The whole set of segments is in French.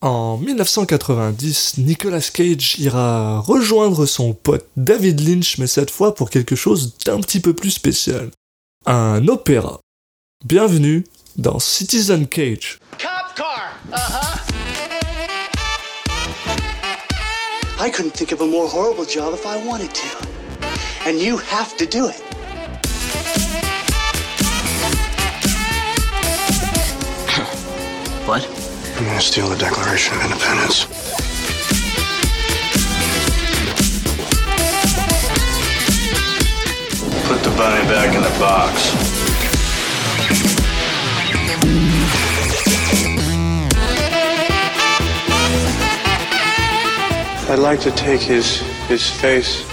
En 1990, Nicolas Cage ira rejoindre son pote David Lynch, mais cette fois pour quelque chose d'un petit peu plus spécial. Un opéra. Bienvenue dans Citizen Cage. Cop car. Uh-huh. I couldn't think of a more horrible job if I wanted to. And you have to do it. What? I'm gonna steal the Declaration of Independence. Put the bunny back in the box. I'd like to take his his face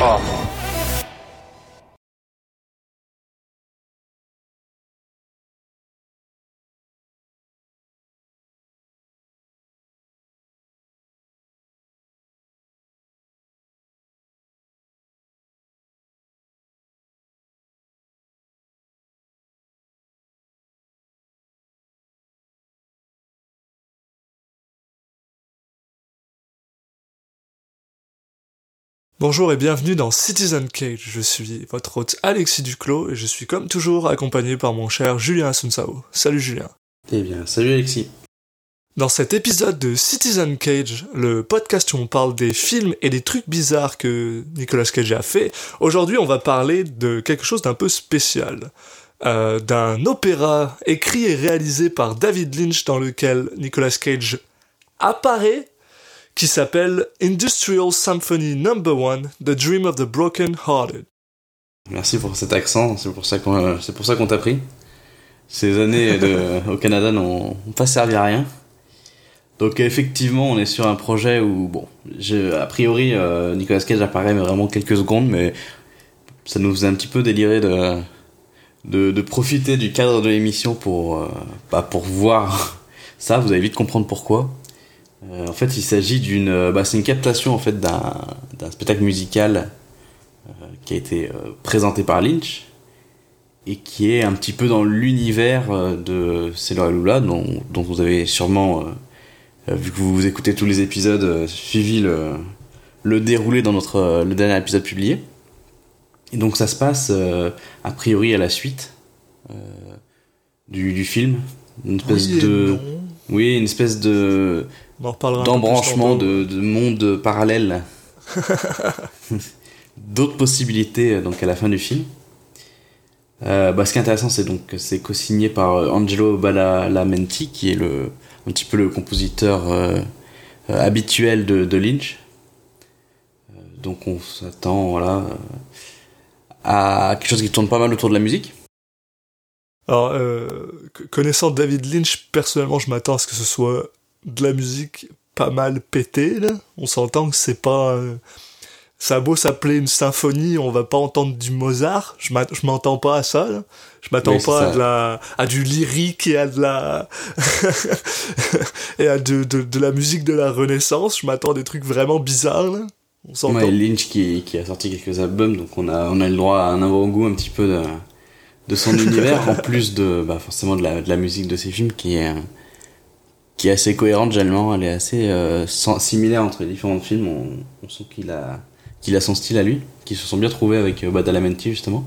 off. Bonjour et bienvenue dans Citizen Cage. Je suis votre hôte Alexis Duclos et je suis comme toujours accompagné par mon cher Julien Asunsao. Salut Julien. Eh bien, salut Alexis. Dans cet épisode de Citizen Cage, le podcast où on parle des films et des trucs bizarres que Nicolas Cage a fait, aujourd'hui on va parler de quelque chose d'un peu spécial. Euh, d'un opéra écrit et réalisé par David Lynch dans lequel Nicolas Cage apparaît qui s'appelle Industrial Symphony No. 1, The Dream of the Broken Hearted. Merci pour cet accent, c'est pour ça qu'on c'est t'a pris. Ces années au Canada n'ont pas servi à rien. Donc effectivement, on est sur un projet où bon, a priori euh, Nicolas Cage apparaît mais vraiment quelques secondes, mais ça nous faisait un petit peu délirer de de, de profiter du cadre de l'émission pour euh, bah, pour voir ça. Vous allez vite comprendre pourquoi. Euh, en fait, il s'agit d'une, euh, bah, c'est une captation en fait d'un, d'un spectacle musical euh, qui a été présenté par Lynch et qui est un petit peu dans l'univers de Sailor Lula, dont, dont vous avez sûrement, euh, vu que vous écoutez tous les épisodes, euh, suivi le, le déroulé dans notre euh, le dernier épisode publié. Et donc ça se passe a priori à la suite du, du film, une espèce Oui et de, oui, une espèce de On en reparlera un peu d'embranchement de, de mondes parallèles. D'autres possibilités euh, donc à la fin du film. Euh, bah, ce qui est intéressant, c'est donc que c'est co-signé par euh, Angelo Badalamenti, qui est le, un petit peu le compositeur euh, habituel de, de Lynch. Euh, donc on s'attend voilà, à quelque chose qui tourne pas mal autour de la musique. Alors, connaissant David Lynch, personnellement, je m'attends à ce que ce soit de la musique pas mal pétée, là. On s'entend que c'est pas... euh, ça a beau s'appeler une symphonie, on va pas entendre du Mozart. Je m'entends pas à ça, là. Je m'attends Oui, pas à, de la, à du lyrique et à de la... et à de, de, de la musique de la Renaissance. Je m'attends à des trucs vraiment bizarres, là. On s'entend. Ouais, Lynch qui, qui a sorti quelques albums, donc on a, on a le droit à un avant-goût un petit peu de, de son univers, en plus de bah, forcément de la, de la musique de ses films qui est, euh, qui est assez cohérente généralement, elle est assez euh, similaire entre les différents films, on, on sent qu'il a, qu'il a son style à lui, qui se sont bien trouvés avec euh, Badalamenti justement.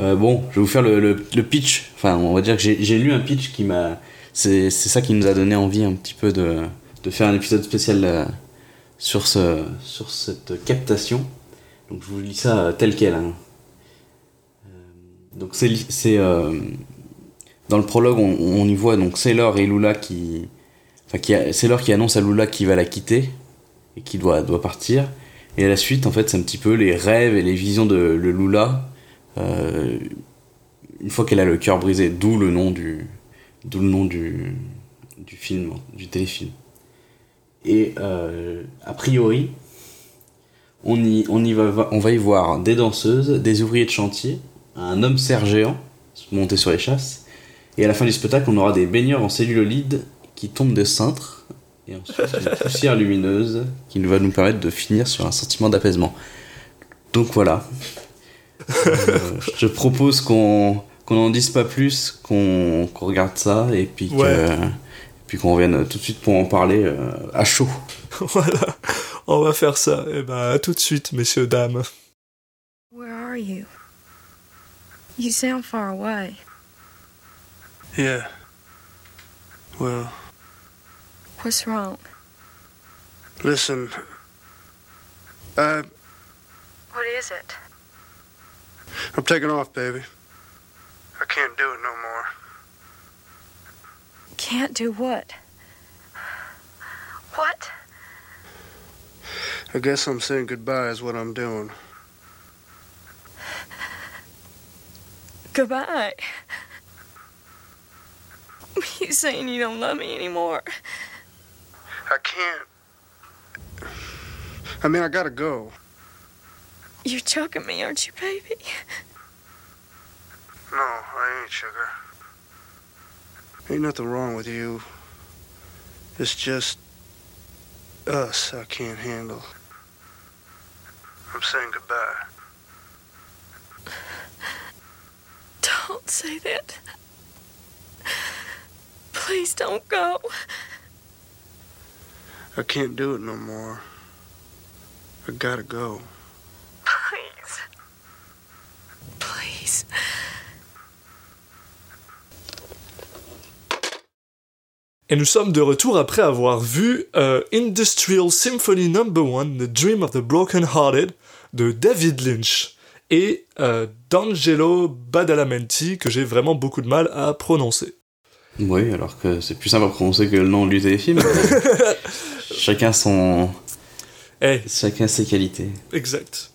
Euh, bon, je vais vous faire le, le, le pitch, enfin on va dire que j'ai lu un pitch qui m'a... C'est ça qui nous a donné envie un petit peu de, de faire un épisode spécial euh, sur, ce, sur cette captation. Donc je vous lis ça euh, tel quel. hein. Donc c'est dans le prologue on, on y voit donc Sailor et Lula qui a- Sailor qui annonce à Lula qu'il va la quitter et qui doit doit partir. Et à la suite en fait c'est un petit peu les rêves et les visions de, de Lula euh, une fois qu'elle a le cœur brisé d'où le nom du d'où le nom du du film du téléfilm. Et euh, a priori, on y, on, y va, on va y voir des danseuses, des ouvriers de chantier, un homme cerf géant monté sur les chasses, et à la fin du spectacle, on aura des baigneurs en cellulolide qui tombent des cintres, et ensuite une poussière lumineuse qui va nous permettre de finir sur un sentiment d'apaisement. Donc voilà. Euh, je propose qu'on qu'on n'en dise pas plus, qu'on qu'on regarde ça, et puis que, Ouais. puis qu'on revienne tout de suite pour en parler euh, à chaud. voilà, on va faire ça. Et ben, à tout de suite, messieurs, dames. Where are you? You sound far away. Yeah. Well, What's wrong? listen. I, What is it? I'm taking off, baby. I can't do it no more. Can't do what? What? I guess I'm saying goodbye is what I'm doing. Goodbye. You saying you don't love me anymore? I can't. I mean, I gotta go. You're choking me, aren't you, baby? No, I ain't, sugar. Ain't nothing wrong with you. It's just us I can't handle. I'm saying goodbye. Don't say that. Please don't go. I can't do it no more. I gotta go. Please. Please. Et nous sommes de retour après avoir vu euh, Industrial Symphony No. 1, The Dream of the Broken Hearted de David Lynch et euh, D'Angelo Badalamenti que j'ai vraiment beaucoup de mal à prononcer. Oui, alors que c'est plus simple à prononcer que le nom du téléfilm. chacun son, Eh, chacun ses qualités. exact.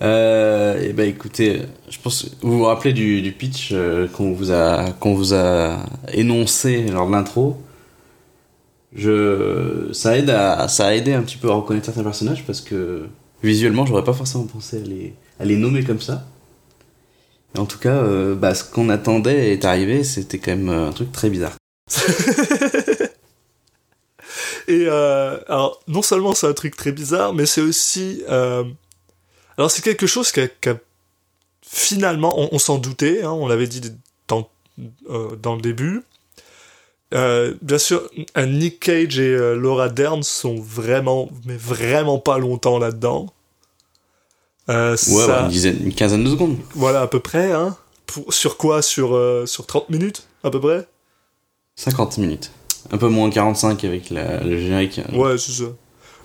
Euh, et ben écoutez, je pense que vous vous rappelez du, du pitch euh, qu'on vous a qu'on vous a énoncé lors de l'intro? Je ça aide à ça a aidé un petit peu à reconnaître certains personnages parce que visuellement j'aurais pas forcément pensé à les à les nommer comme ça. Mais en tout cas, euh, bah, ce qu'on attendait est arrivé, c'était quand même euh, un truc très bizarre. Et euh, alors, non seulement c'est un truc très bizarre, mais c'est aussi... euh, alors c'est quelque chose qui a, qui a- finalement, on, on s'en doutait, hein, on l'avait dit dans, euh, dans le début. Bien sûr, Nick Cage et Laura Dern sont vraiment, mais vraiment pas longtemps là-dedans. Ouais, ça- une dizaine, une quinzaine de secondes. Voilà, à peu près, hein. Pour, sur quoi? Sur, sur 30 minutes, à peu près? 50 minutes. Un peu moins 45 avec la- le générique. Ouais, c'est ça.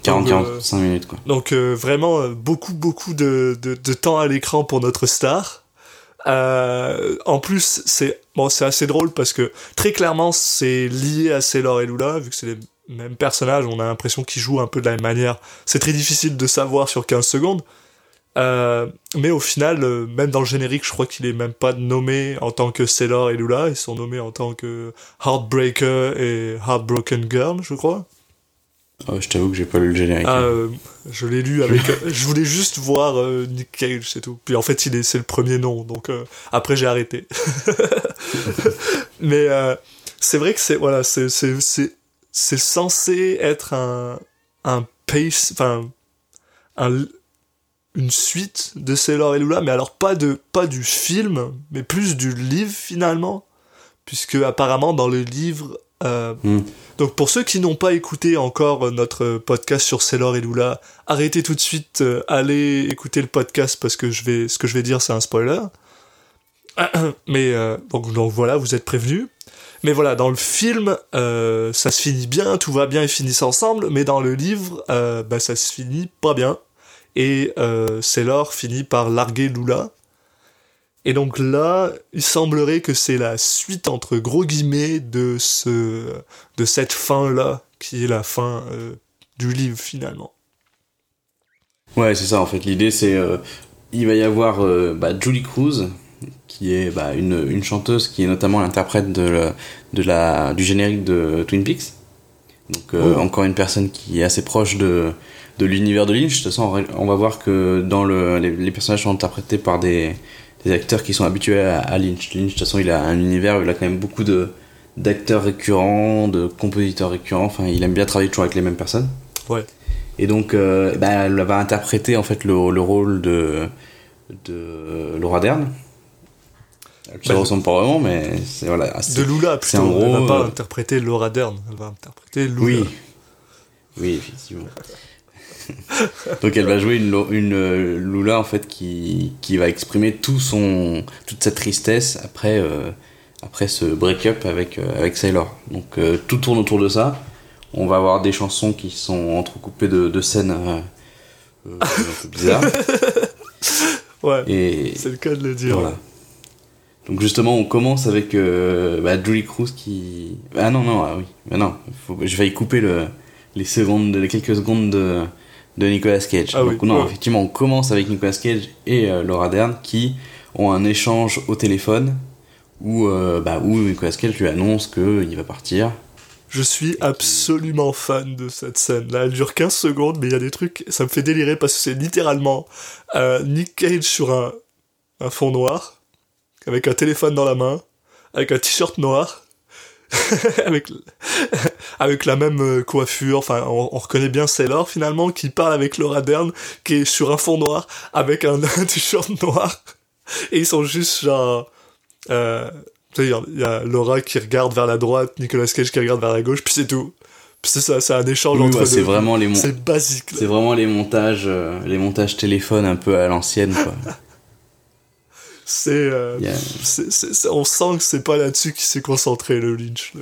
40, Donc, euh, 45 minutes quoi. Donc euh, vraiment euh, beaucoup beaucoup de, de, de temps à l'écran pour notre star. En plus c'est bon c'est assez drôle parce que très clairement c'est lié à Sailor et Lula vu que c'est les mêmes personnages on a l'impression qu'ils jouent un peu de la même manière. C'est très difficile de savoir sur 15 secondes. Euh, mais au final, euh, même dans le générique, je crois qu'il est même pas nommé en tant que Sailor et Lula, ils sont nommés en tant que Heartbreaker et Heartbroken Girl, je crois. Oh, je t'avoue que j'ai pas lu le générique. Ah, euh, je l'ai lu avec. je voulais juste voir Nick Cage, c'est tout. Puis en fait, il est, c'est le premier nom, donc après j'ai arrêté. Mais c'est vrai que c'est voilà, c'est c'est c'est c'est censé être un un pace, enfin un une suite de Sailor et Lula, mais alors pas de pas du film, mais plus du livre finalement, puisque apparemment dans le livre euh, Hmm. donc pour ceux qui n'ont pas écouté encore euh, notre podcast sur Sailor et Lula, arrêtez tout de suite, euh, allez écouter le podcast parce que je vais, ce que je vais dire c'est un spoiler. Mais euh, donc, donc voilà, vous êtes prévenus. Mais voilà, dans le film, ça se finit bien, tout va bien, ils finissent ensemble. Mais dans le livre, bah, ça se finit pas bien. Et euh, Sailor finit par larguer Lula. Et donc là, il semblerait que c'est la suite entre gros guillemets de ce de cette fin là qui est la fin euh, du livre finalement. Ouais, c'est ça en fait. L'idée c'est. euh, il va y avoir euh, bah, Julie Cruz, qui est bah, une, une chanteuse qui est notamment l'interprète de, la- de la, du générique de Twin Peaks. Donc euh, Oh. encore une personne qui est assez proche de, de l'univers de Lynch. De toute façon, on va- voir que dans le, les, les personnages sont interprétés par des, des acteurs qui sont habitués à, à Lynch. Lynch, de toute façon, il a un univers où il a quand même beaucoup de d'acteurs récurrents, de compositeurs récurrents. Enfin, il aime bien travailler toujours avec les mêmes personnes. Ouais. Et donc, euh, bah, elle va interpréter en fait le, le rôle de, de Laura Dern. Elle se ressemble pas vraiment, mais c'est voilà. De Lula, c'est plutôt. en gros, elle va pas euh, interpréter Laura Dern, elle va interpréter Lula. Oui. Oui, effectivement. Donc elle va jouer une, une euh, Lula en fait qui, qui va exprimer tout son toute sa tristesse après euh, après ce break-up avec euh, avec Sailor. Donc euh, tout tourne autour de ça. On va avoir des chansons qui sont entrecoupées de, de scènes un peu bizarres. Ouais, c'est le cas de le dire. voilà. Donc justement, on commence avec euh, bah, Julie Cruz qui. Ah non non ah oui, bah non, faut- je vais y couper le, les secondes, les quelques secondes de, de Nicolas Cage. Ah Donc oui, non, ouais. effectivement, on commence avec Nicolas Cage et euh, Laura Dern qui ont un échange au téléphone où euh, bah où Nicolas Cage lui annonce que il va partir. Je suis absolument fan de cette scène. Là, elle dure 15 secondes, mais il y a des trucs, ça me fait délirer parce que c'est littéralement euh, Nick Cage sur un, un fond noir, avec un téléphone dans la main, avec un t-shirt noir, avec, avec la même euh, coiffure. Enfin, on, on reconnaît bien Sailor finalement, qui parle avec Laura Dern, qui est sur un fond noir, avec un, un t-shirt noir. Et ils sont juste genre. Euh, il y a- il y a Laura qui regarde vers la droite, Nicolas Cage qui regarde vers la gauche, puis c'est tout. Puis c'est ça, c'est un échange Oui, entre ouais, deux. c'est vraiment les C'est basique. C'est vraiment les montages, euh, les montages téléphone un peu à l'ancienne quoi. C'est, euh, c'est- on sent que c'est pas là-dessus qu'il s'est concentré le Lynch. là.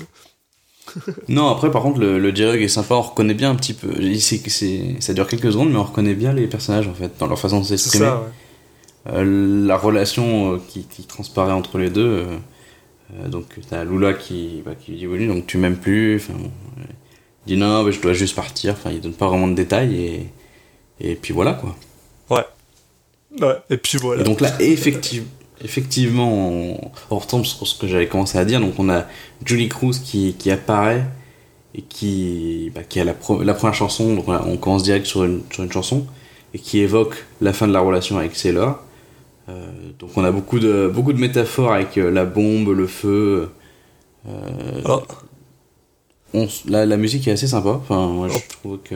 Non, après, par contre, le, le dialogue est sympa, on reconnaît bien un petit peu. Il- c'est- c'est- ça dure quelques secondes, mais on reconnaît bien les personnages, en fait, dans leur façon de C'est s'exprimer. ouais. Euh, la relation euh, qui, qui transparaît entre les deux. euh, donc, t'as Lula qui, bah, qui lui dit Oui, donc tu m'aimes plus. Enfin, bon, il dit Non, bah, je dois juste partir. Enfin, il donne pas vraiment de détails, et, et puis voilà, quoi. Ouais. Et puis voilà. Et donc là, effective- effectivement, on, on retombe sur ce que j'avais commencé à dire. Donc on a Julie Cruz qui, qui apparaît et qui, bah, qui a la, pro- la première chanson. Donc on, commence direct sur une, sur une chanson et qui évoque la fin de la relation avec Sailor. Euh, donc on a beaucoup de, beaucoup de métaphores avec euh, la bombe, le feu. Euh, Oh. on la, la musique est assez sympa. Enfin, moi je Oh. trouve que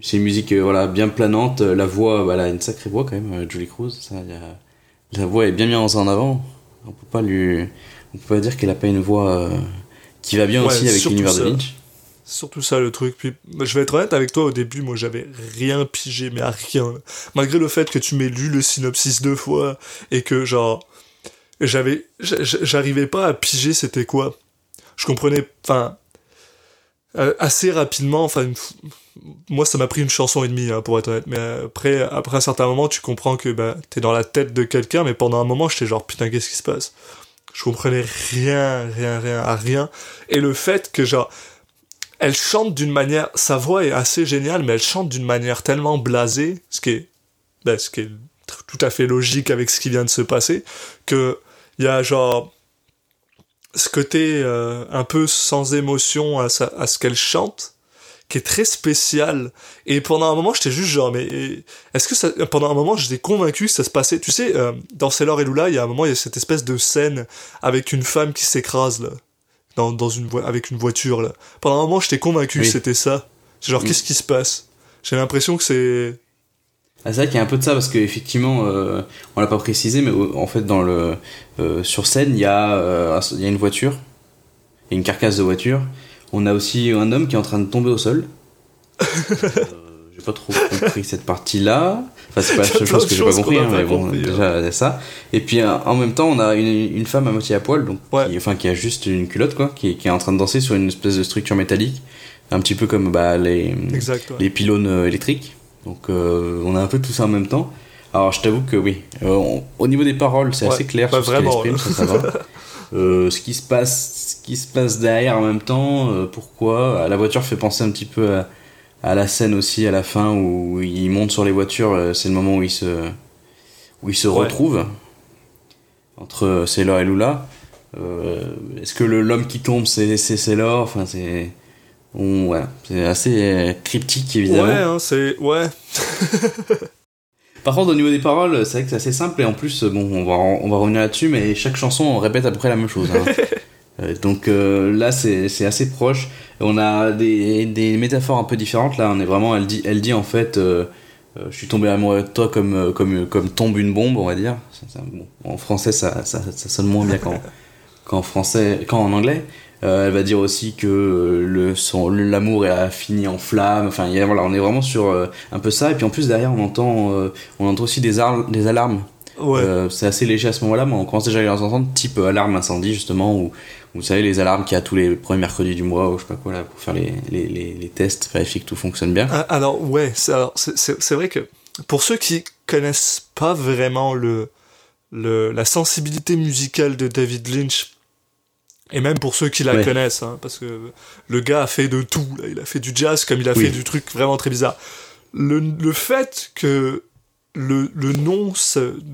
c'est une musique voilà bien planante. La voix, bah, elle a une sacrée voix quand même, Julie Cruz. Ça, y a- la voix est bien mise en avant. On peut pas lui, on peut pas dire qu'elle a pas une voix euh, qui va bien Ouais, aussi avec l'univers de. Lynch. Surtout ça le truc. Puis, bah, je vais être honnête avec toi, au début, moi j'avais rien pigé, mais à rien. Malgré le fait que tu m'aies lu le synopsis deux fois et que genre. J'avais. j'a- j'a- J'arrivais pas à piger c'était quoi. Je comprenais. Enfin. euh, assez rapidement, enfin. Moi ça m'a pris une chanson et demie, hein, pour être honnête. Mais après, après un certain moment, tu comprends que bah, t'es dans la tête de quelqu'un, mais pendant un moment, j'étais genre putain, qu'est-ce qui se passe? Je comprenais rien, rien, rien, à rien. Et le fait que genre elle chante d'une manière, sa voix est assez géniale, mais elle chante d'une manière tellement blasée, ce qui est, ben, ce qui est tout à fait logique avec ce qui vient de se passer, que il y a genre ce côté euh, un peu sans émotion à, sa- à ce qu'elle chante, qui est très spécial. Et pendant un moment, j'étais juste genre, mais est-ce que ça, pendant un moment, j'étais convaincu que ça se passait. Tu sais, euh, dans Sailor et Lula, il y a un moment, il y a cette espèce de scène avec une femme qui s'écrase là, dans, dans une vo- avec une voiture là. Pendant un moment, j'étais convaincu Oui. que c'était ça. C'est genre, Mm. qu'est-ce qui se passe? J'ai l'impression que c'est. Ah, c'est vrai qu'il y a un peu de ça parce qu'effectivement, euh, on l'a pas précisé, mais en fait, dans le euh, sur scène, il y a euh, il y a une voiture, il y a une carcasse de voiture. On a aussi un homme qui est en train de tomber au sol. Euh, j'ai pas trop compris cette partie-là. Enfin, c'est pas la seule chose que j'ai pas compris, hein, mais bon, compris, hein. déjà ça. Et puis euh, en même temps, on a une, une femme à moitié à poil, donc Ouais. qui, enfin qui a juste une culotte quoi, qui, qui est en train de danser sur une espèce de structure métallique, un petit peu comme bah, les Exact. ouais. les pylônes euh, électriques. Donc euh, on a un peu tout ça en même temps. Alors je t'avoue que oui, euh, on- au niveau des paroles, c'est Ouais, assez clair bah, sur ce qu'elle vraiment, exprime, ça, ça va. Euh, ce qui se passe, ce qui se passe derrière en même temps, euh, pourquoi La voiture fait penser un petit peu à, à la scène aussi à la fin où il monte sur les voitures. euh, C'est le moment où il se où il se Ouais. retrouve entre Sailor et Lula. Euh, Est-ce que l'homme qui tombe c'est Sailor? Enfin c'est on, voilà, c'est assez euh, cryptique évidemment. Ouais, hein, c'est. Ouais. Par contre, au niveau des paroles, c'est vrai que c'est assez simple et en plus, bon, on va, on va revenir là-dessus, mais chaque chanson, on répète à peu près la même chose. hein. Euh, donc euh, là, c'est assez proche. On a des, des métaphores un peu différentes. Là, on est vraiment, elle dit, elle dit en fait, euh, euh, je suis tombé amoureux de toi comme, euh, comme, comme tombe une bombe, on va dire. Ça- ça- bon, en français, ça, ça, ça sonne moins bien qu'en qu'en français, qu'en anglais. Euh, elle va dire aussi que euh, le son, l'amour a fini en flamme. Enfin, il y a- voilà, on est vraiment sur euh, un peu ça. Et puis en plus derrière, on entend, euh, on entend aussi des, ar- des alarmes. Ouais. C'est assez léger à ce moment-là, mais on commence déjà à les entendre, type alarme incendie justement, ou vous savez les alarmes qu'il y a tous les premiers mercredis du mois, ou je sais pas quoi là, pour faire les, les, les, les tests, vérifier que tout fonctionne bien. Ah, Alors ouais, c'est alors, c'est- c'est c'est vrai que pour ceux qui connaissent pas vraiment le, le la sensibilité musicale de David Lynch, et même pour ceux qui la Ouais. connaissent, hein, parce que le gars a fait de tout. là. Il a fait du jazz comme il a Oui. fait du truc vraiment très bizarre. Le, le fait que le, le nom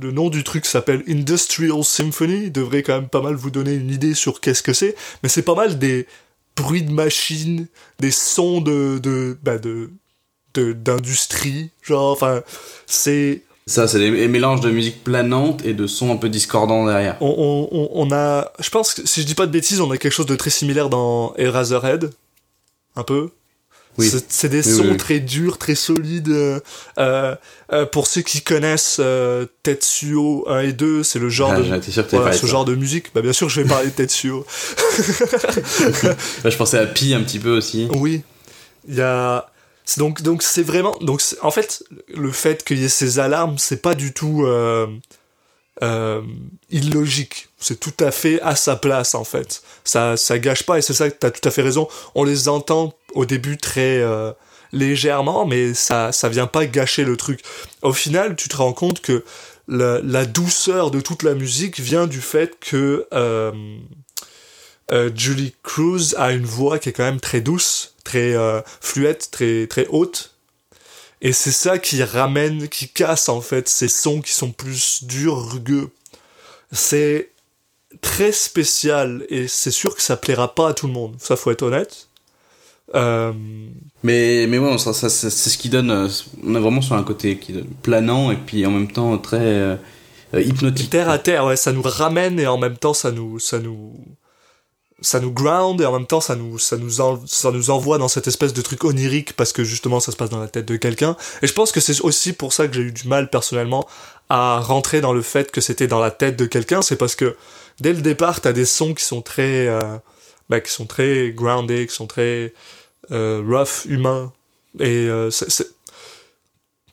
le nom du truc s'appelle Industrial Symphony devrait quand même pas mal vous donner une idée sur qu'est-ce que c'est. Mais c'est pas mal des bruits de machines, des sons de de bah de- d'industrie, genre enfin c'est Ça, c'est des mélanges de musique planante et de sons un peu discordants derrière. on, on, on- a je pense que si je dis pas de bêtises, on a quelque chose de très similaire dans Eraserhead un peu. Oui. C'est- des Oui, sons oui, très durs, très solides. euh, euh, euh, pour ceux qui connaissent euh, Tetsuo 1 et 2, c'est le genre Ah, de sûr que voilà, ce ça. genre de musique. Bah bien sûr, je vais parler de Tetsuo. Bah, je pensais à Pi un petit peu aussi. Oui, il y a donc donc c'est vraiment donc en fait le fait qu'il y ait ces alarmes c'est pas du tout euh, euh, illogique. C'est tout à fait à sa place en fait. Ça ça gâche pas et c'est ça que t'as tout à fait raison. On les entend au début très euh, légèrement mais ça ça vient pas gâcher le truc. Au final tu te rends compte que la, la douceur de toute la musique vient du fait que Julie Cruz a une voix qui est quand même très douce, très euh, fluette, très très haute. Et c'est ça qui ramène, qui casse en fait ces sons qui sont plus durs, rugueux. C'est très spécial et c'est sûr que ça plaira pas à tout le monde. Ça faut être honnête. Euh, Mais, mais ouais, ça, ça, c'est c'est ce qui donne. euh, On est vraiment sur un côté qui donne planant et puis en même temps très euh, hypnotique. terre à terre, ouais, ça nous ramène et en même temps ça nous, ça nous, ça nous ground et en même temps ça nous, ça nous, en- ça nous envoie dans cette espèce de truc onirique parce que justement ça se passe dans la tête de quelqu'un. Et je pense que c'est aussi pour ça que j'ai eu du mal personnellement à rentrer dans le fait que c'était dans la tête de quelqu'un. C'est parce que dès le départ t'as des sons qui sont très, euh, bah, qui sont très grounded, qui sont très euh, rough, humains. Et euh, c'est- c'est-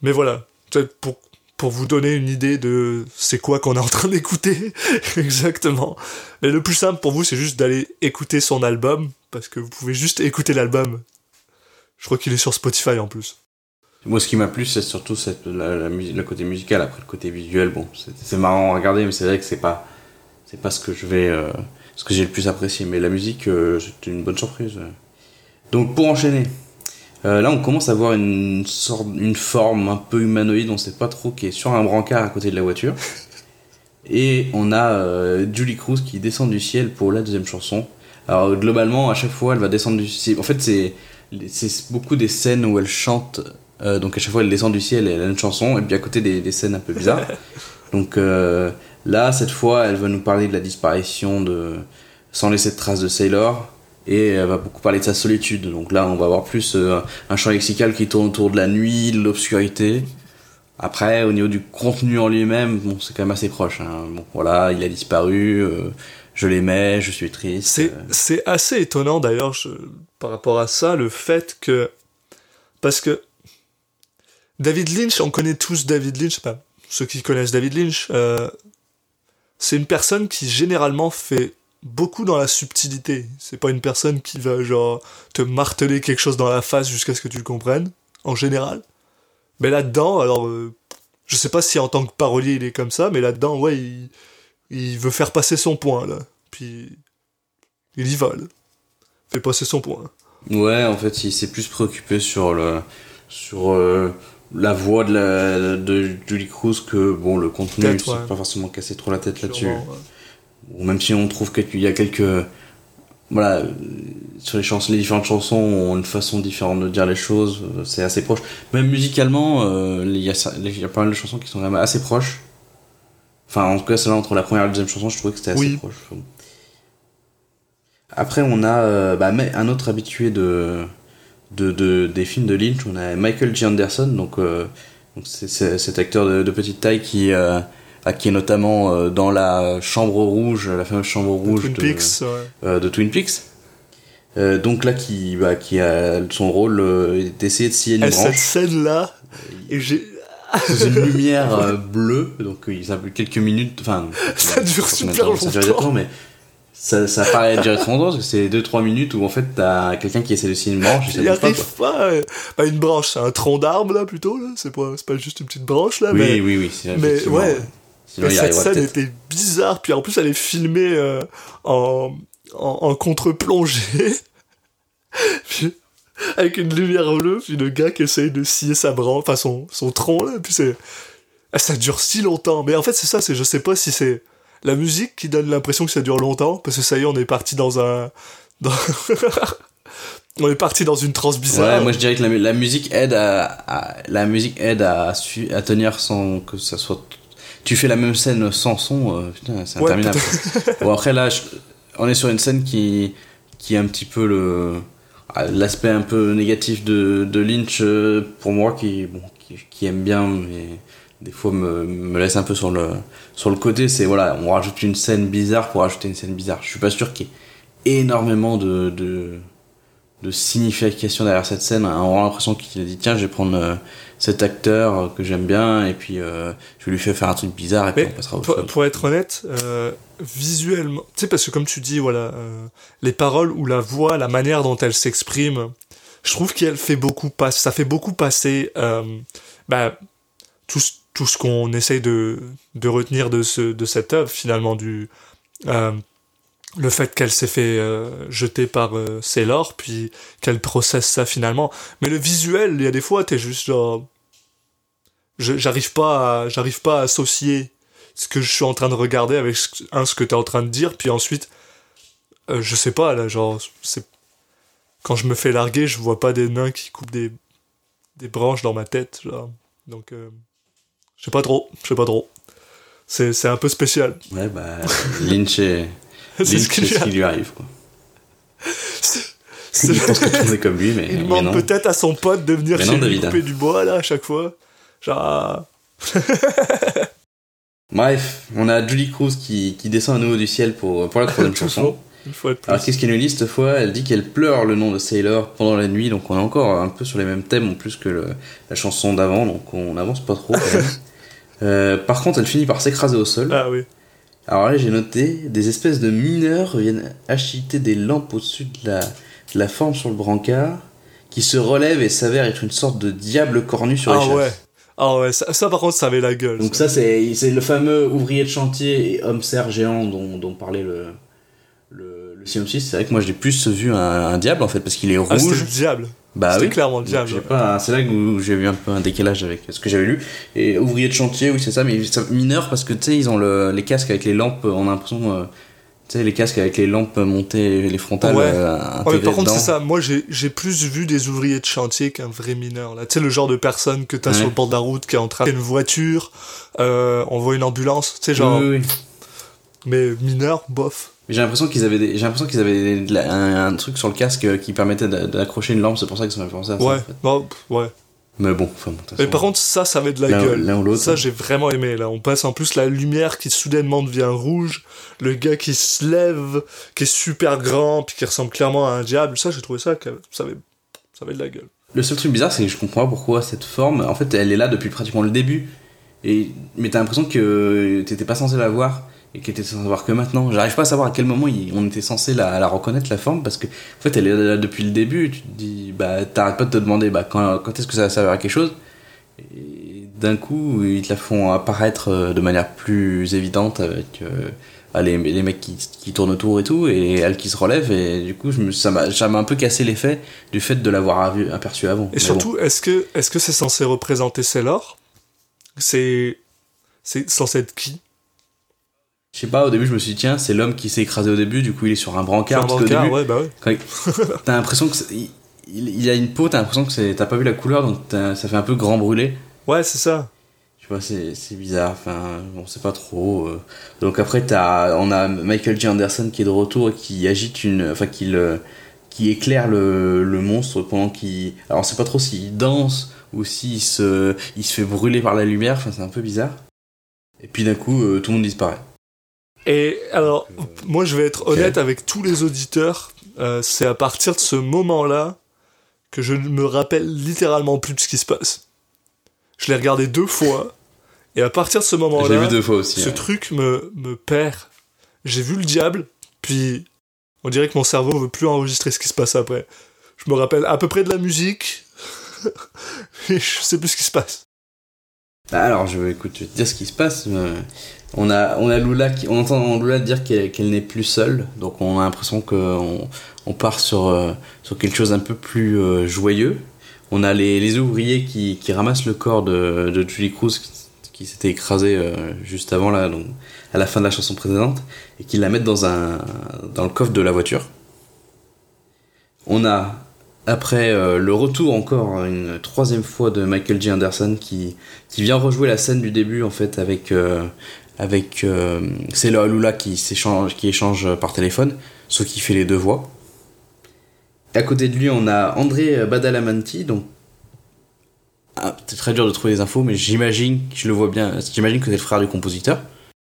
mais voilà, pour pour vous donner une idée de c'est quoi qu'on est en train d'écouter exactement. Mais le plus simple pour vous, c'est juste d'aller écouter son album, parce que vous pouvez juste écouter l'album. Je crois qu'il est sur Spotify en plus. Moi, ce qui m'a plu, c'est surtout le côté musical. Après, le côté visuel, bon, c'est c'est marrant à regarder, mais c'est vrai que c'est pas, c'est pas ce que je vais, euh, ce que j'ai le plus apprécié. Mais la musique, euh, c'était une bonne surprise. Donc, pour enchaîner, euh, là, on commence à voir une sorte, une forme un peu humanoïde, on sait pas trop, qui est sur un brancard à côté de la voiture. Et on a euh, Julie Cruz qui descend du ciel pour la deuxième chanson. Alors, globalement, à chaque fois, elle va descendre du ciel. En fait, c'est c'est beaucoup des scènes où elle chante. euh, donc à chaque fois elle descend du ciel et elle a une chanson et puis à côté des, des scènes un peu bizarres. donc là cette fois elle va nous parler de la disparition de sans laisser de traces de Sailor et elle va beaucoup parler de sa solitude. Donc là on va avoir plus euh, un champ lexical qui tourne autour de la nuit, de l'obscurité. Après au niveau du contenu en lui-même, bon c'est quand même assez proche. hein. Bon voilà il a disparu. euh, je l'aimais, je suis triste. C'est, assez étonnant d'ailleurs par rapport à ça, le fait que. Parce que. David Lynch, on connaît tous David Lynch, enfin, ceux qui connaissent David Lynch, euh, c'est une personne qui généralement fait beaucoup dans la subtilité. C'est pas une personne qui va genre te marteler quelque chose dans la face jusqu'à ce que tu le comprennes, en général. Mais là-dedans, alors, euh, je sais pas si en tant que parolier il est comme ça, mais là-dedans, ouais, il, il veut faire passer son point, là. Puis, il y va, là. Fait passer son point. Ouais, en fait, il s'est plus préoccupé sur le sur euh, la voix de la de Julie Cruz que bon le contenu, s'est ouais. pas forcément cassé trop la tête là-dessus. Ouais. Ou même si on trouve qu'il y a quelques voilà sur les chansons, les différentes chansons ont une façon différente de dire les choses, c'est assez proche. Même musicalement, euh, il y a pas mal de chansons qui sont quand même assez proches. Enfin, en tout cas, celle-là entre la première et la deuxième chanson, je trouvais que c'était assez Oui. proche. Après, on a euh, bah, un autre habitué de, de, de- des films de Lynch, on a Michael G. Anderson, donc, euh, Donc c'est- c'est cet acteur de, de petite taille qui, qui est notamment euh, dans la chambre rouge, la fameuse chambre rouge Twin de, Peaks, ouais. euh, de Twin Peaks. Euh, donc là, qui, bah, qui a son rôle euh, d'essayer de scier une Et cette branche scène-là, et j'ai. sous une lumière euh, bleue. Donc euh, ça quelques minutes. Enfin, Ça dure pas super combien de temps ça dure longtemps. mais ça, ça paraît durer trop longtemps parce que c'est 2-3 minutes où en fait t'as quelqu'un qui essaie de scier une branche pas, arrive pas. euh, Bah, une branche, c'est un tronc d'arbre là plutôt, là. C'est pas, pas juste une petite branche là, Oui, mais. oui, oui. c'est mais ouais. Sinon, il cette scène était bizarre, puis en plus elle est filmée euh, en, en, en contre-plongée, avec une lumière bleue, puis le gars qui essaye de scier sa branche, enfin son, son tronc là, puis c'est... Ah, Ça dure si longtemps, mais en fait c'est ça, c'est je sais pas si c'est la musique qui donne l'impression que ça dure longtemps, parce que ça y est, on est parti dans un... dans- on est parti dans une transe bizarre. Ouais, moi je dirais que la, mu- la musique aide à, à- la musique aide à tenir sans que ça soit. Tu fais la même scène sans son, euh, putain, c'est Ouais, interminable. bon après là, je- on est sur une scène qui qui est un petit peu le ah, l'aspect un peu négatif de, de Lynch euh, pour moi qui bon qui, qui aime bien mais des fois me, me laisse un peu sur le sur le côté c'est voilà on rajoute une scène bizarre pour rajouter une scène bizarre je suis pas sûr qu'il y ait énormément de, de de signification derrière cette scène. On a l'impression qu'il a dit tiens, je vais prendre euh, cet acteur que j'aime bien et puis euh, je lui faire faire un truc bizarre et puis Mais on passera au pour, chose. pour être honnête, euh, visuellement, tu sais, parce que comme tu dis, voilà, euh, les paroles ou la voix, la manière dont elle s'exprime, je trouve qu'elle fait beaucoup passer, ça fait beaucoup passer, bah, tout, ce- tout ce qu'on essaye de, de retenir de, ce, de cette œuvre, finalement, du, le fait qu'elle s'est fait euh, jeter par euh, Sailor, puis qu'elle processe ça finalement. Mais le visuel, il y a des fois, t'es juste genre, j'arrive pas à, j'arrive pas à associer ce que je suis en train de regarder avec ce, un ce que t'es en train de dire puis ensuite euh, je sais pas là genre c'est quand je me fais larguer je vois pas des nains qui coupent des des branches dans ma tête genre. Donc euh, je sais pas trop je sais pas trop. C'est c'est un peu spécial. Ouais, bah, Lynch, est, c'est ce qui c'est lui ce qui lui arrive. Quoi. Je pense que tout est comme lui, mais, il demande peut-être à son pote de venir Mais chez non, lui couper du bois là à chaque fois genre Bref, on a Julie Cruz qui, qui descend à nouveau du ciel pour, pour la troisième chanson. Alors qu'est-ce qu'elle nous dit cette fois? Elle dit qu'elle pleure le nom de Sailor pendant la nuit, donc on est encore un peu sur les mêmes thèmes en plus que le- la chanson d'avant, donc on n'avance pas trop. Euh, par contre, elle finit par s'écraser au sol. ah oui Alors là, j'ai noté des espèces de mineurs viennent acheter des lampes au-dessus de la, de la forme sur le brancard, qui se relève et s'avère être une sorte de diable cornu sur les ah chasses. ouais ah ouais ça, ça, par contre ça avait la gueule Donc ça, c'est c'est le fameux ouvrier de chantier et homme serre géant dont, dont parlait le, le, le synopsis. C'est vrai que moi, j'ai plus vu un, un diable, en fait, parce qu'il est ah, rouge. le diable bah c'était oui. clairement le diable j'ai pas- C'est là où j'ai vu un peu un décalage avec ce que j'avais lu. Et ouvrier de chantier, oui, c'est ça, mais ça- mineur parce que tu sais, ils ont le, les casques avec les lampes, on a l'impression. euh, tu sais, les casques avec les lampes montées, les frontales Ouais. euh, Ouais, mais par contre, c'est ça. Moi, j'ai j'ai plus vu des ouvriers de chantier qu'un vrai mineur. Là, tu sais, le genre de personne que t'as Ouais. sur le bord de la route qui est en train de une voiture, euh, on voit une ambulance, tu sais, genre. Oui, oui, oui. Mais mineur, bof. J'ai l'impression qu'ils avaient, des- j'ai l'impression qu'ils avaient un, un truc sur le casque euh, qui permettait d'a- d'accrocher une lampe. C'est pour ça que ça m'a fait penser à ça. Ouais, en fait. ouais. Mais bon, enfin, bon, Mais par contre, ça, ça avait de la gueule. l'un ou l'autre. Ça, j'ai vraiment aimé. Là, on passe en plus la lumière qui soudainement devient rouge, le gars qui se lève, qui est super grand, puis qui ressemble clairement à un diable. Ça, j'ai trouvé ça, ça avait, ça avait de la gueule. Le seul truc bizarre, c'est que je comprends pas pourquoi cette forme, en fait, elle est là depuis pratiquement le début. Et, mais t'as l'impression que t'étais pas censé la voir et que t'étais censé la voir que maintenant. J'arrive pas à savoir à quel moment il- on était censé la, la reconnaître, la forme, parce que, en fait, elle est là depuis le début. Tu te dis, bah, t'arrêtes pas de te demander, bah, quand, quand est-ce que ça va servir à quelque chose? Et d'un coup, ils te la font apparaître euh, de manière plus évidente avec euh, bah, les, les mecs qui, qui tournent autour et tout, et elle qui se relève, et du coup, je me, ça m'a ça m'a un peu cassé l'effet du fait de l'avoir aperçu avant. Et Mais surtout, est-ce que est-ce que c'est censé représenter Sailor? C'est c'est censé être qui? Je sais pas, au début je me suis dit, tiens, c'est l'homme qui s'est écrasé au début, du coup il est sur un brancard. Faire un brancard, début, ouais, bah ouais. t'as l'impression que il, il- a une peau, t'as l'impression que t'as pas vu la couleur, donc ça fait un peu grand brûlé. Ouais, c'est ça. Je sais pas, c'est bizarre, enfin, on sait pas trop. euh. Donc après, t'as, on a Michael J. Anderson qui est de retour et qui agite une. Enfin, qui, le, qui éclaire le, le monstre pendant qu'il. Alors on sait pas trop s'il danse aussi il se, il se fait brûler par la lumière, enfin c'est un peu bizarre. Et puis d'un coup, euh, tout le monde disparaît. Et alors, moi je vais être honnête avec tous les auditeurs, euh, c'est à partir de ce moment-là que je ne me rappelle littéralement plus de ce qui se passe. Je l'ai regardé deux fois, et à partir de ce moment-là, vu deux fois aussi. ce truc me, me perd. J'ai vu le diable, puis on dirait que mon cerveau veut plus enregistrer ce qui se passe après. Je me rappelle à peu près de la musique, et je sais plus ce qui se passe. Bah alors, je vais, écoute, je vais te dire ce qui se passe. On a, on a Lula qui, on entend Lula dire qu'elle n'est plus seule, donc on a l'impression qu'on on part sur, euh, sur quelque chose un peu plus euh, joyeux. On a les, les ouvriers qui, qui ramassent le corps de, de Julie Cruz qui, s'était écrasé euh, juste avant là, donc à la fin de la chanson précédente, et qui la mettent dans un, dans le coffre de la voiture. On a après euh, le retour encore une troisième fois de Michael J. Anderson qui, qui vient rejouer la scène du début en fait avec euh, avec euh, Sailor Lula qui s'échange qui échange par téléphone, ce qui fait les deux voix. À côté de lui, on a André Badalamenti, donc ah, c'est très dur de trouver des infos, mais j'imagine, je le vois bien, j'imagine que c'est le frère du compositeur.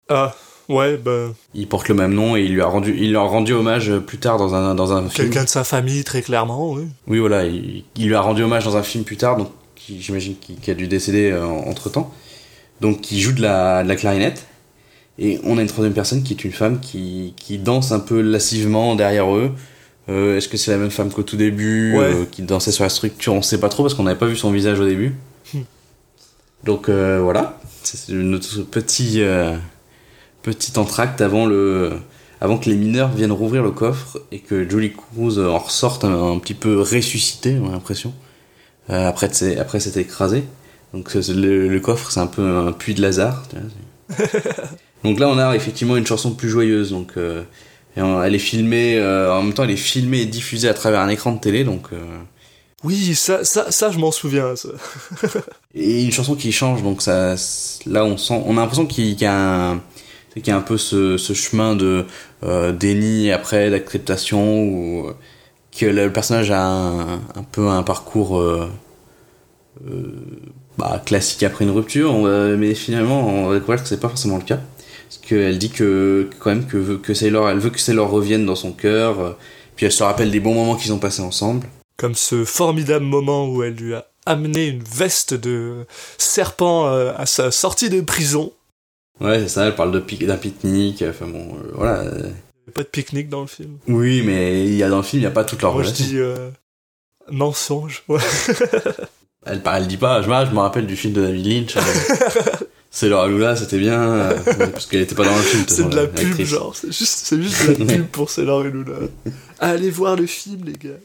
Ah, ouais, bah, Il porte le même nom et il lui a rendu, il lui a rendu hommage plus tard dans un dans un film. quelqu'un de sa famille, très clairement, oui. Oui, voilà, il, il lui a rendu hommage dans un film plus tard, donc j'imagine qu'il a dû décéder entre temps. Donc, qui joue de la, de la clarinette. Et on a une troisième personne qui est une femme qui, qui danse un peu lascivement derrière eux. Euh, Est-ce que c'est la même femme qu'au tout début, Ouais. euh, qui dansait sur la structure? On sait pas trop parce qu'on n'avait pas vu son visage au début. Hmm. Donc euh, voilà, c'est notre petit, euh, petit entracte avant, le, avant que les mineurs viennent rouvrir le coffre et que Julie Cruz euh, en ressorte un, un petit peu ressuscité, on a l'impression, euh, après, après s'être écrasé. Donc c'est le, le coffre, c'est un peu un puits de Lazare. tu vois, c'est- donc là, on a effectivement une chanson plus joyeuse. Donc, euh, et on- elle est filmée, euh, en même temps, elle est filmée et diffusée à travers un écran de télé. Donc, euh, Oui, ça, ça, ça je m'en souviens. Ça. et une chanson qui change. Donc ça, là, on sent, on a l'impression qu'il qu'il y a un, qu'il y a un peu ce, ce chemin de euh, déni après d'acceptation ou que le personnage a un, un peu un parcours euh, euh, bah, classique après une rupture, mais finalement on va découvrir que c'est pas forcément le cas. Parce qu'elle dit que quand même que, que Sailor, elle veut que Sailor revienne dans son cœur, euh, puis elle se rappelle des bons moments qu'ils ont passés ensemble. Comme ce formidable moment où elle lui a amené une veste de serpent euh, à sa sortie de prison. Ouais, c'est ça, elle parle d'un pique-nique, enfin bon, euh, voilà. Il a pas de pique-nique dans le film. Oui, mais il y a dans le film, il n'y a pas toute leur Moi je relation. dis euh, mensonge. Ouais. Elle, elle dit pas, je, me- je me rappelle du film de David Lynch. euh, Sailor Lula, c'était bien, euh, parce qu'elle était pas dans le film. C'est de la la- pub, genre. C'est juste, c'est juste de la pub pour Sailor et Luna. Allez voir le film, les gars.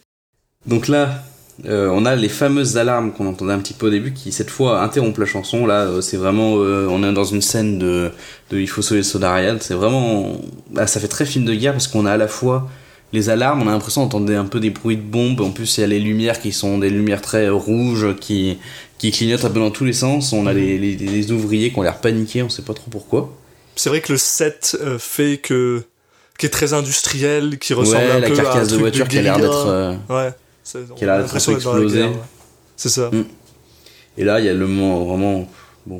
Donc là, euh, on a les fameuses alarmes qu'on entendait un petit peu au début qui, cette fois, interrompent la chanson. Là, euh, c'est vraiment. euh, on est dans une scène de, de Il faut sauver le Sodariad. C'est vraiment. bah, ça fait très film de guerre parce qu'on a à la fois les alarmes, on a l'impression d'entendre un peu des bruits de bombes. En plus, il y a les lumières qui sont des lumières très rouges qui, qui clignotent un peu dans tous les sens. On a les, les, les ouvriers qui ont l'air paniqués, on sait pas trop pourquoi. C'est vrai que le set fait que. qui est très industriel, qui ressemble ouais, un la peu à un carcasse de truc voiture qui a l'air d'être. Ouais. Qui a l'impression ouais. C'est ça. Mm. Et là, il y a le moment vraiment, bon,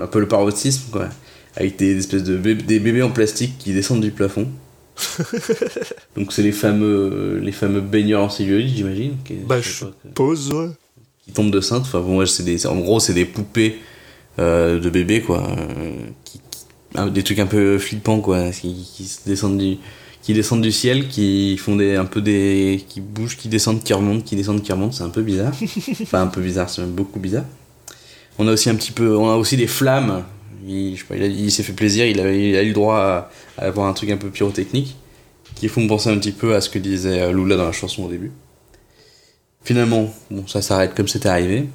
un peu le paroxysme, quoi. Avec des espèces de bébés, des bébés en plastique qui descendent du plafond. Donc c'est les fameux, les fameux baigneurs en cellulite, j'imagine. Bah, je sais je pas, que- pose, ouais. qui tombent de cintre. Enfin bon, ouais, des, en gros, c'est des poupées euh, de bébés, quoi. euh, qui, qui- des trucs un peu flippants, quoi. Qui, qui descendent du, qui descendent du ciel, qui font des, un peu des, qui bougent, qui descendent, qui remontent, qui descendent, qui remontent. C'est un peu bizarre. enfin, un peu bizarre, c'est même beaucoup bizarre. On a aussi un petit peu, on a aussi des flammes. Il, je sais pas, il, s'est fait plaisir, il a, il a eu le droit à, à avoir un truc un peu pyrotechnique qui font penser un petit peu à ce que disait euh, Lula dans la chanson au début. Finalement, bon, ça s'arrête comme c'était arrivé.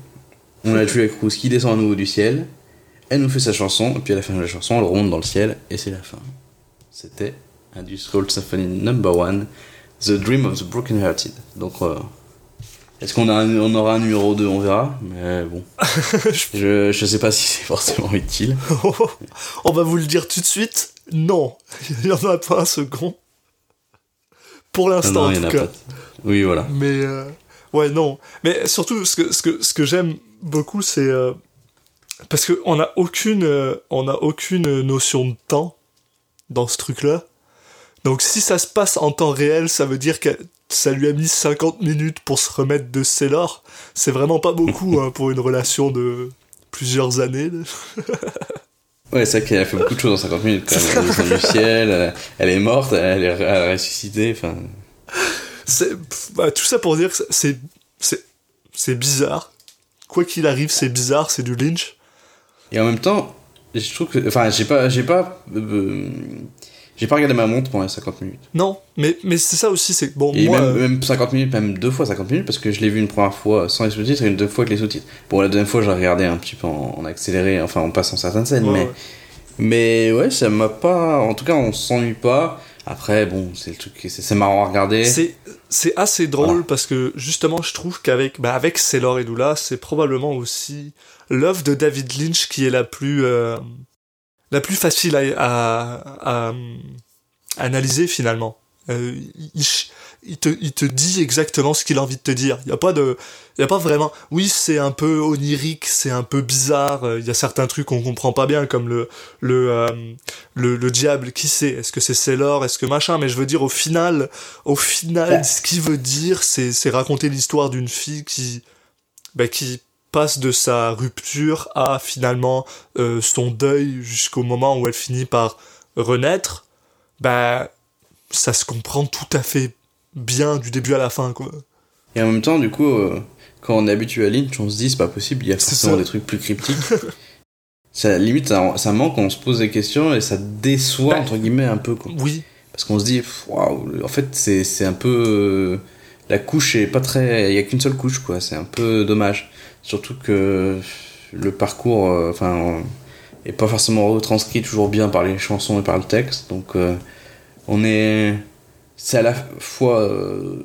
On a Julia Cruz qui descend à nouveau du ciel. Elle nous fait sa chanson, et puis à la fin de la chanson, elle remonte dans le ciel, et c'est la fin. C'était Industrial Symphony Number One, The Dream of the Broken Hearted. Donc, euh, est-ce qu'on a un- on aura un numéro 2 On verra, mais bon. je, je sais pas si c'est forcément utile. On va vous le dire tout de suite. Non. Il y en a pas un second. Pour l'instant, en tout cas. pas. Oui, voilà. Mais euh, ouais, non. Mais surtout, ce que, ce que, ce que j'aime beaucoup, c'est euh, parce que on a aucune, on a aucune notion de temps dans ce truc-là. Donc si ça se passe en temps réel, ça veut dire que ça lui a mis 50 minutes pour se remettre de Sailor. C'est vraiment pas beaucoup hein, pour une relation de plusieurs années. Ouais, c'est vrai qu'elle a fait beaucoup de choses en 50 minutes quand même. Elle est descendue du ciel, elle, elle est morte, elle est elle a ressuscité, enfin. C'est pff, bah, tout ça pour dire que c'est c'est c'est bizarre. Quoi qu'il arrive, c'est bizarre, c'est du Lynch. Et en même temps, je trouve que. Enfin, j'ai pas. J'ai pas. euh, j'ai pas regardé ma montre pendant les 50 minutes. Non, mais mais c'est ça aussi, c'est bon Et moi même, euh, même 50 minutes, même deux fois 50 minutes, parce que je l'ai vu une première fois sans les sous-titres et une deux fois avec les sous-titres. Bon, la deuxième fois, j'ai regardé un petit peu en, en accéléré, enfin en passant certaines scènes, ouais, mais. ouais. Mais ouais, ça m'a pas. En tout cas, on s'ennuie pas. Après, bon, c'est le truc, c'est marrant à regarder. C'est c'est assez drôle Voilà. parce que justement je trouve qu'avec bah avec Sailor et c'est probablement aussi l'œuvre de David Lynch qui est la plus euh, la plus facile à, à, à, analyser finalement. Euh, il, te, il te dit exactement ce qu'il a envie de te dire. Il y a pas de, il y a pas vraiment. Oui, c'est un peu onirique, c'est un peu bizarre. euh, Il y a certains trucs qu'on comprend pas bien, comme le le euh, le, le diable. Qui c'est? Est-ce que c'est Sailor? Est-ce que machin? Mais je veux dire, au final, au final, ce qu'il veut dire, c'est c'est raconter l'histoire d'une fille qui, bah, qui passe de sa rupture à finalement euh, son deuil jusqu'au moment où elle finit par renaître. Bah, ça se comprend tout à fait bien du début à la fin, quoi. Et en même temps, du coup, euh, quand on est habitué à Lynch, on se dit, c'est pas possible, il y a forcément des trucs plus cryptiques. ça, limite, ça, ça manque, on se pose des questions et ça déçoit, Bah, entre guillemets, un peu. Quoi. Oui, Parce qu'on se dit, waouh, en fait, c'est c'est un peu. euh, la couche est pas très. Il y a qu'une seule couche, quoi. C'est un peu dommage. Surtout que le parcours, euh, enfin, est pas forcément retranscrit toujours bien par les chansons et par le texte. Donc, euh, on est. C'est à la fois euh,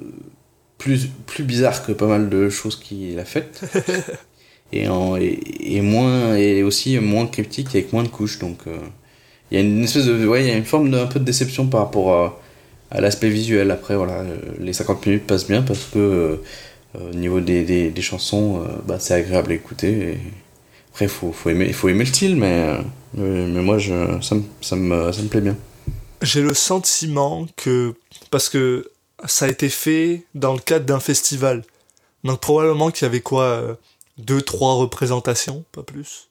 plus, plus bizarre que pas mal de choses qu'il a faites. et, en, et, et moins et aussi moins cryptique avec moins de couches donc euh, il y a une espèce de ouais il y a une forme de un peu de déception par rapport à, à l'aspect visuel après voilà les 50 minutes passent bien parce que euh, au niveau des, des, des chansons euh, bah, c'est agréable à écouter et après faut faut aimer faut aimer le style mais euh, mais, moi je ça me ça me ça me plaît bien j'ai le sentiment que parce que ça a été fait dans le cadre d'un festival. Donc probablement qu'il y avait quoi euh, deux trois représentations, pas plus.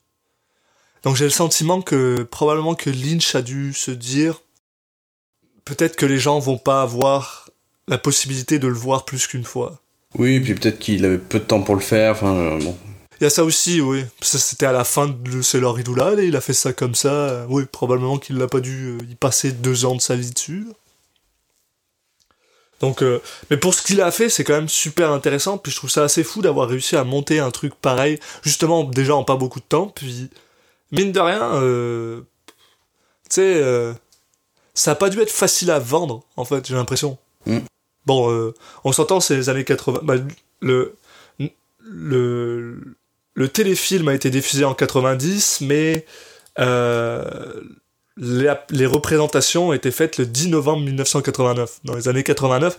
Donc j'ai le sentiment que probablement que Lynch a dû se dire peut-être que les gens vont pas avoir la possibilité de le voir plus qu'une fois. Oui puis peut-être qu'il avait peu de temps pour le faire enfin euh, bon Il y a ça aussi, oui. C'était à la fin de Sailor Idoula, il a fait ça comme ça. Oui, probablement qu'il n'a pas dû euh, y passer deux ans de sa vie dessus. Donc, euh, mais pour ce qu'il a fait, c'est quand même super intéressant. Puis je trouve ça assez fou d'avoir réussi à monter un truc pareil, justement déjà en pas beaucoup de temps. Puis mine de rien, euh, tu sais, euh, ça a pas dû être facile à vendre, en fait. J'ai l'impression. Mm. Bon, euh, on s'entend, c'est les années 80. Bah, le le téléfilm a été diffusé en 90, mais euh, les, représentations ont été faites le 10 novembre 1989. Dans les années 89,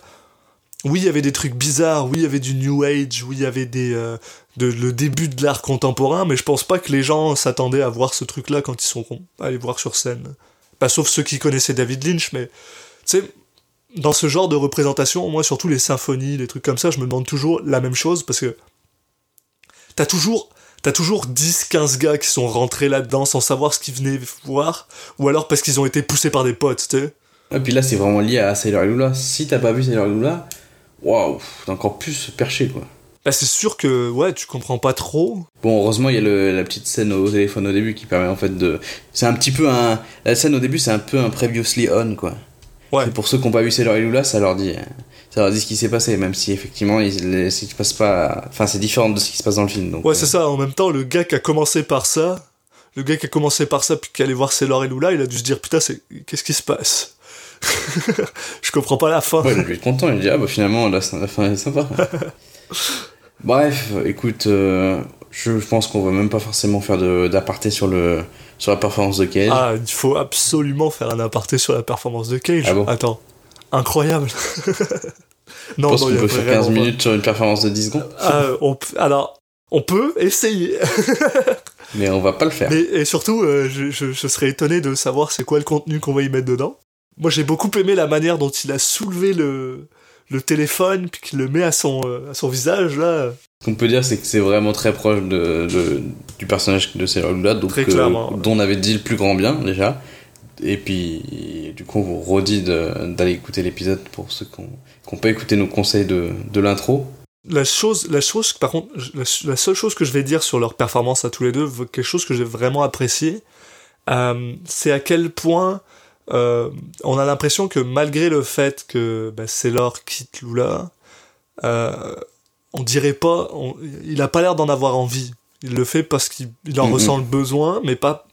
oui, il y avait des trucs bizarres, oui, il y avait du New Age, oui, il y avait des, euh, de, le début de l'art contemporain, mais je pense pas que les gens s'attendaient à voir ce truc-là quand ils sont allés voir sur scène. Pas sauf ceux qui connaissaient David Lynch, mais tu sais, dans ce genre de représentation, moi, surtout les symphonies, les trucs comme ça, je me demande toujours la même chose parce que t'as toujours t'as toujours 10-15 gars qui sont rentrés là-dedans sans savoir ce qu'ils venaient voir, ou alors parce qu'ils ont été poussés par des potes, tu sais. et puis là c'est vraiment lié à Sailor Lula si t'as pas vu Sailor Lula waouh t'es encore plus perché quoi Bah c'est sûr que, ouais, tu comprends pas trop. Bon, heureusement, il y a le- la petite scène au téléphone au début qui permet en fait de. C'est un petit peu un. La scène au début, c'est un peu un previously on, quoi. Ouais. Et pour ceux qui n'ont pas vu Sailor et Lula, ça leur dit. Ça leur dit ce qui s'est passé, même si effectivement, il, les- ce qui se passe pas. Enfin, c'est différent de ce qui se passe dans le film. Donc, Ouais, euh, c'est ça, en même temps, le gars qui a commencé par ça, le gars qui a commencé par ça, puis qui allait voir Sailor et Lula, il a dû se dire, putain, c'est, qu'est-ce qui se passe? Je comprends pas la fin. Ouais, il être content, il dit Ah bah finalement, la, la fin est sympa. Bref, écoute, euh, je pense qu'on va même pas forcément faire d'aparté sur, le, sur la performance de Cage. Ah, il faut absolument faire un aparté sur la performance de Cage. Ah bon Attends. Incroyable. je non, pense non, qu'on peut faire vraiment 15 pas. minutes sur une performance de 10 secondes. Ah, on alors, On peut essayer. Mais on va pas le faire. Mais, et surtout, euh, je, je, je serais étonné de savoir c'est quoi le contenu qu'on va y mettre dedans. Moi, j'ai beaucoup aimé la manière dont il a soulevé le, le téléphone puis qu'il le met à son, euh, à son visage là. Ce qu'on peut dire, c'est que c'est vraiment très proche de, de- du personnage de Sailor Blood, donc Très euh, clairement, dont on avait dit le plus grand bien déjà. Et puis, du coup, on vous redit d'aller écouter l'épisode pour ceux qui n'ont pas écouté nos conseils de, de l'intro. La chose, la chose, par contre, la seule chose que je vais dire sur leur performance à tous les deux, quelque chose que j'ai vraiment apprécié, euh, c'est à quel point euh, on a l'impression que malgré le fait que bah, Sailor quitte Lula, euh, on dirait pas, on- il a pas l'air d'en avoir envie. Il le fait parce qu'il il en ressent le besoin, mais pas.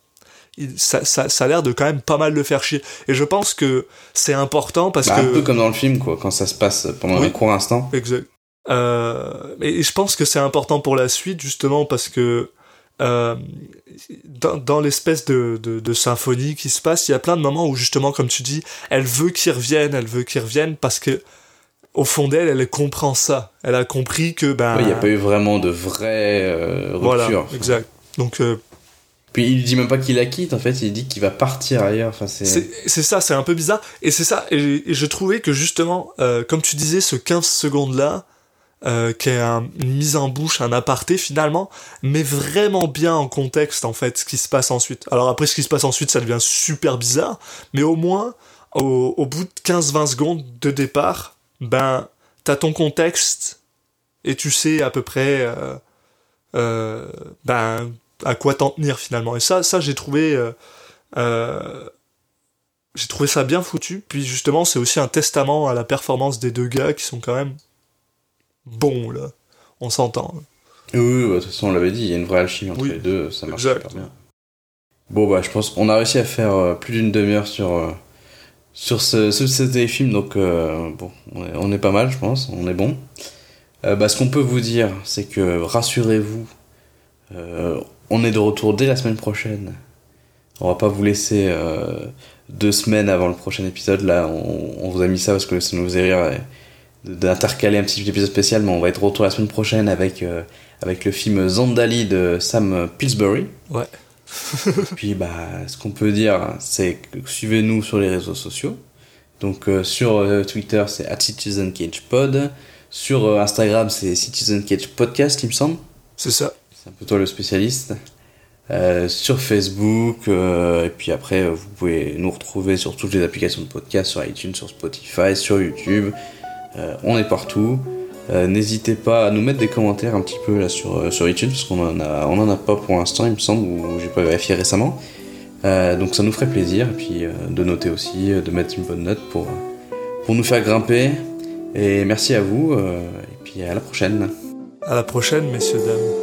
il- ça, ça, ça a l'air de quand même pas mal le faire chier. Et je pense que c'est important parce Bah, que. Un peu comme dans le film, quoi, quand ça se passe pendant Oui. un court instant. Exact. Euh, et je pense que c'est important pour la suite, justement, parce que euh, dans, dans l'espèce de, de, de symphonie qui se passe, il y a plein de moments où, justement, comme tu dis, elle veut qu'il revienne, elle veut qu'il revienne, parce que au fond d'elle, elle comprend ça. Elle a compris que, ben... Il n'y a pas eu vraiment de vraie euh, rupture. Voilà, Enfin, exact. Donc, euh, Puis il dit même pas qu'il la quitte, en fait, il dit qu'il va partir ailleurs. Enfin, c'est ça, c'est un peu bizarre. Et c'est ça, et, et je trouvais que justement, euh, comme tu disais, ce 15 secondes-là, euh, qui est un- une mise en bouche, un aparté finalement, met vraiment bien en contexte en fait ce qui se passe ensuite. Alors après, ce qui se passe ensuite, ça devient super bizarre, mais au moins, au, au bout de 15-20 secondes de départ, ben, t'as ton contexte et tu sais à peu près, euh, euh, ben, à quoi t'en tenir finalement. Et ça, ça j'ai trouvé. euh, euh, j'ai trouvé ça bien foutu. Puis justement, c'est aussi un testament à la performance des deux gars qui sont quand même bons, là. On s'entend. Oui, oui, de toute façon, on l'avait dit, il y a une vraie alchimie entre Oui, les deux, ça marche exact. super bien. Bon, bah, je pense qu'on a réussi à faire euh, plus d'une demi-heure sur, euh, sur ce, ce, ce téléfilm, donc euh, bon, on est, on est pas mal, je pense, on est bon. Bah, ce qu'on peut vous dire, c'est que rassurez-vous, on est de retour dès la semaine prochaine. On va pas vous laisser deux semaines avant le prochain épisode, là, on, on vous a mis ça parce que ça nous faisait rire et d'intercaler un petit épisode spécial, mais on va être retour la semaine prochaine avec. euh, avec le film Zandali de Sam Pillsbury. Ouais. Puis bah, ce qu'on peut dire, c'est que suivez-nous sur les réseaux sociaux. Donc euh, sur euh, Twitter, c'est at CitizenCagePod. Sur euh, Instagram, c'est Citizen Cage Podcast, il me semble. C'est ça. C'est un peu toi le spécialiste. Euh, sur Facebook, euh, et puis après, euh, vous pouvez nous retrouver sur toutes les applications de podcast, sur iTunes, sur Spotify, sur YouTube. Euh, on est partout. Euh, N'hésitez pas à nous mettre des commentaires un petit peu sur, euh, sur iTunes, parce qu'on en a, en a pas pour l'instant, il me semble, ou j'ai pas vérifié récemment. Donc ça nous ferait plaisir, puis de noter aussi, de mettre une bonne note pour, nous faire grimper. Et merci à vous, et puis à la prochaine. À la prochaine, messieurs, dames.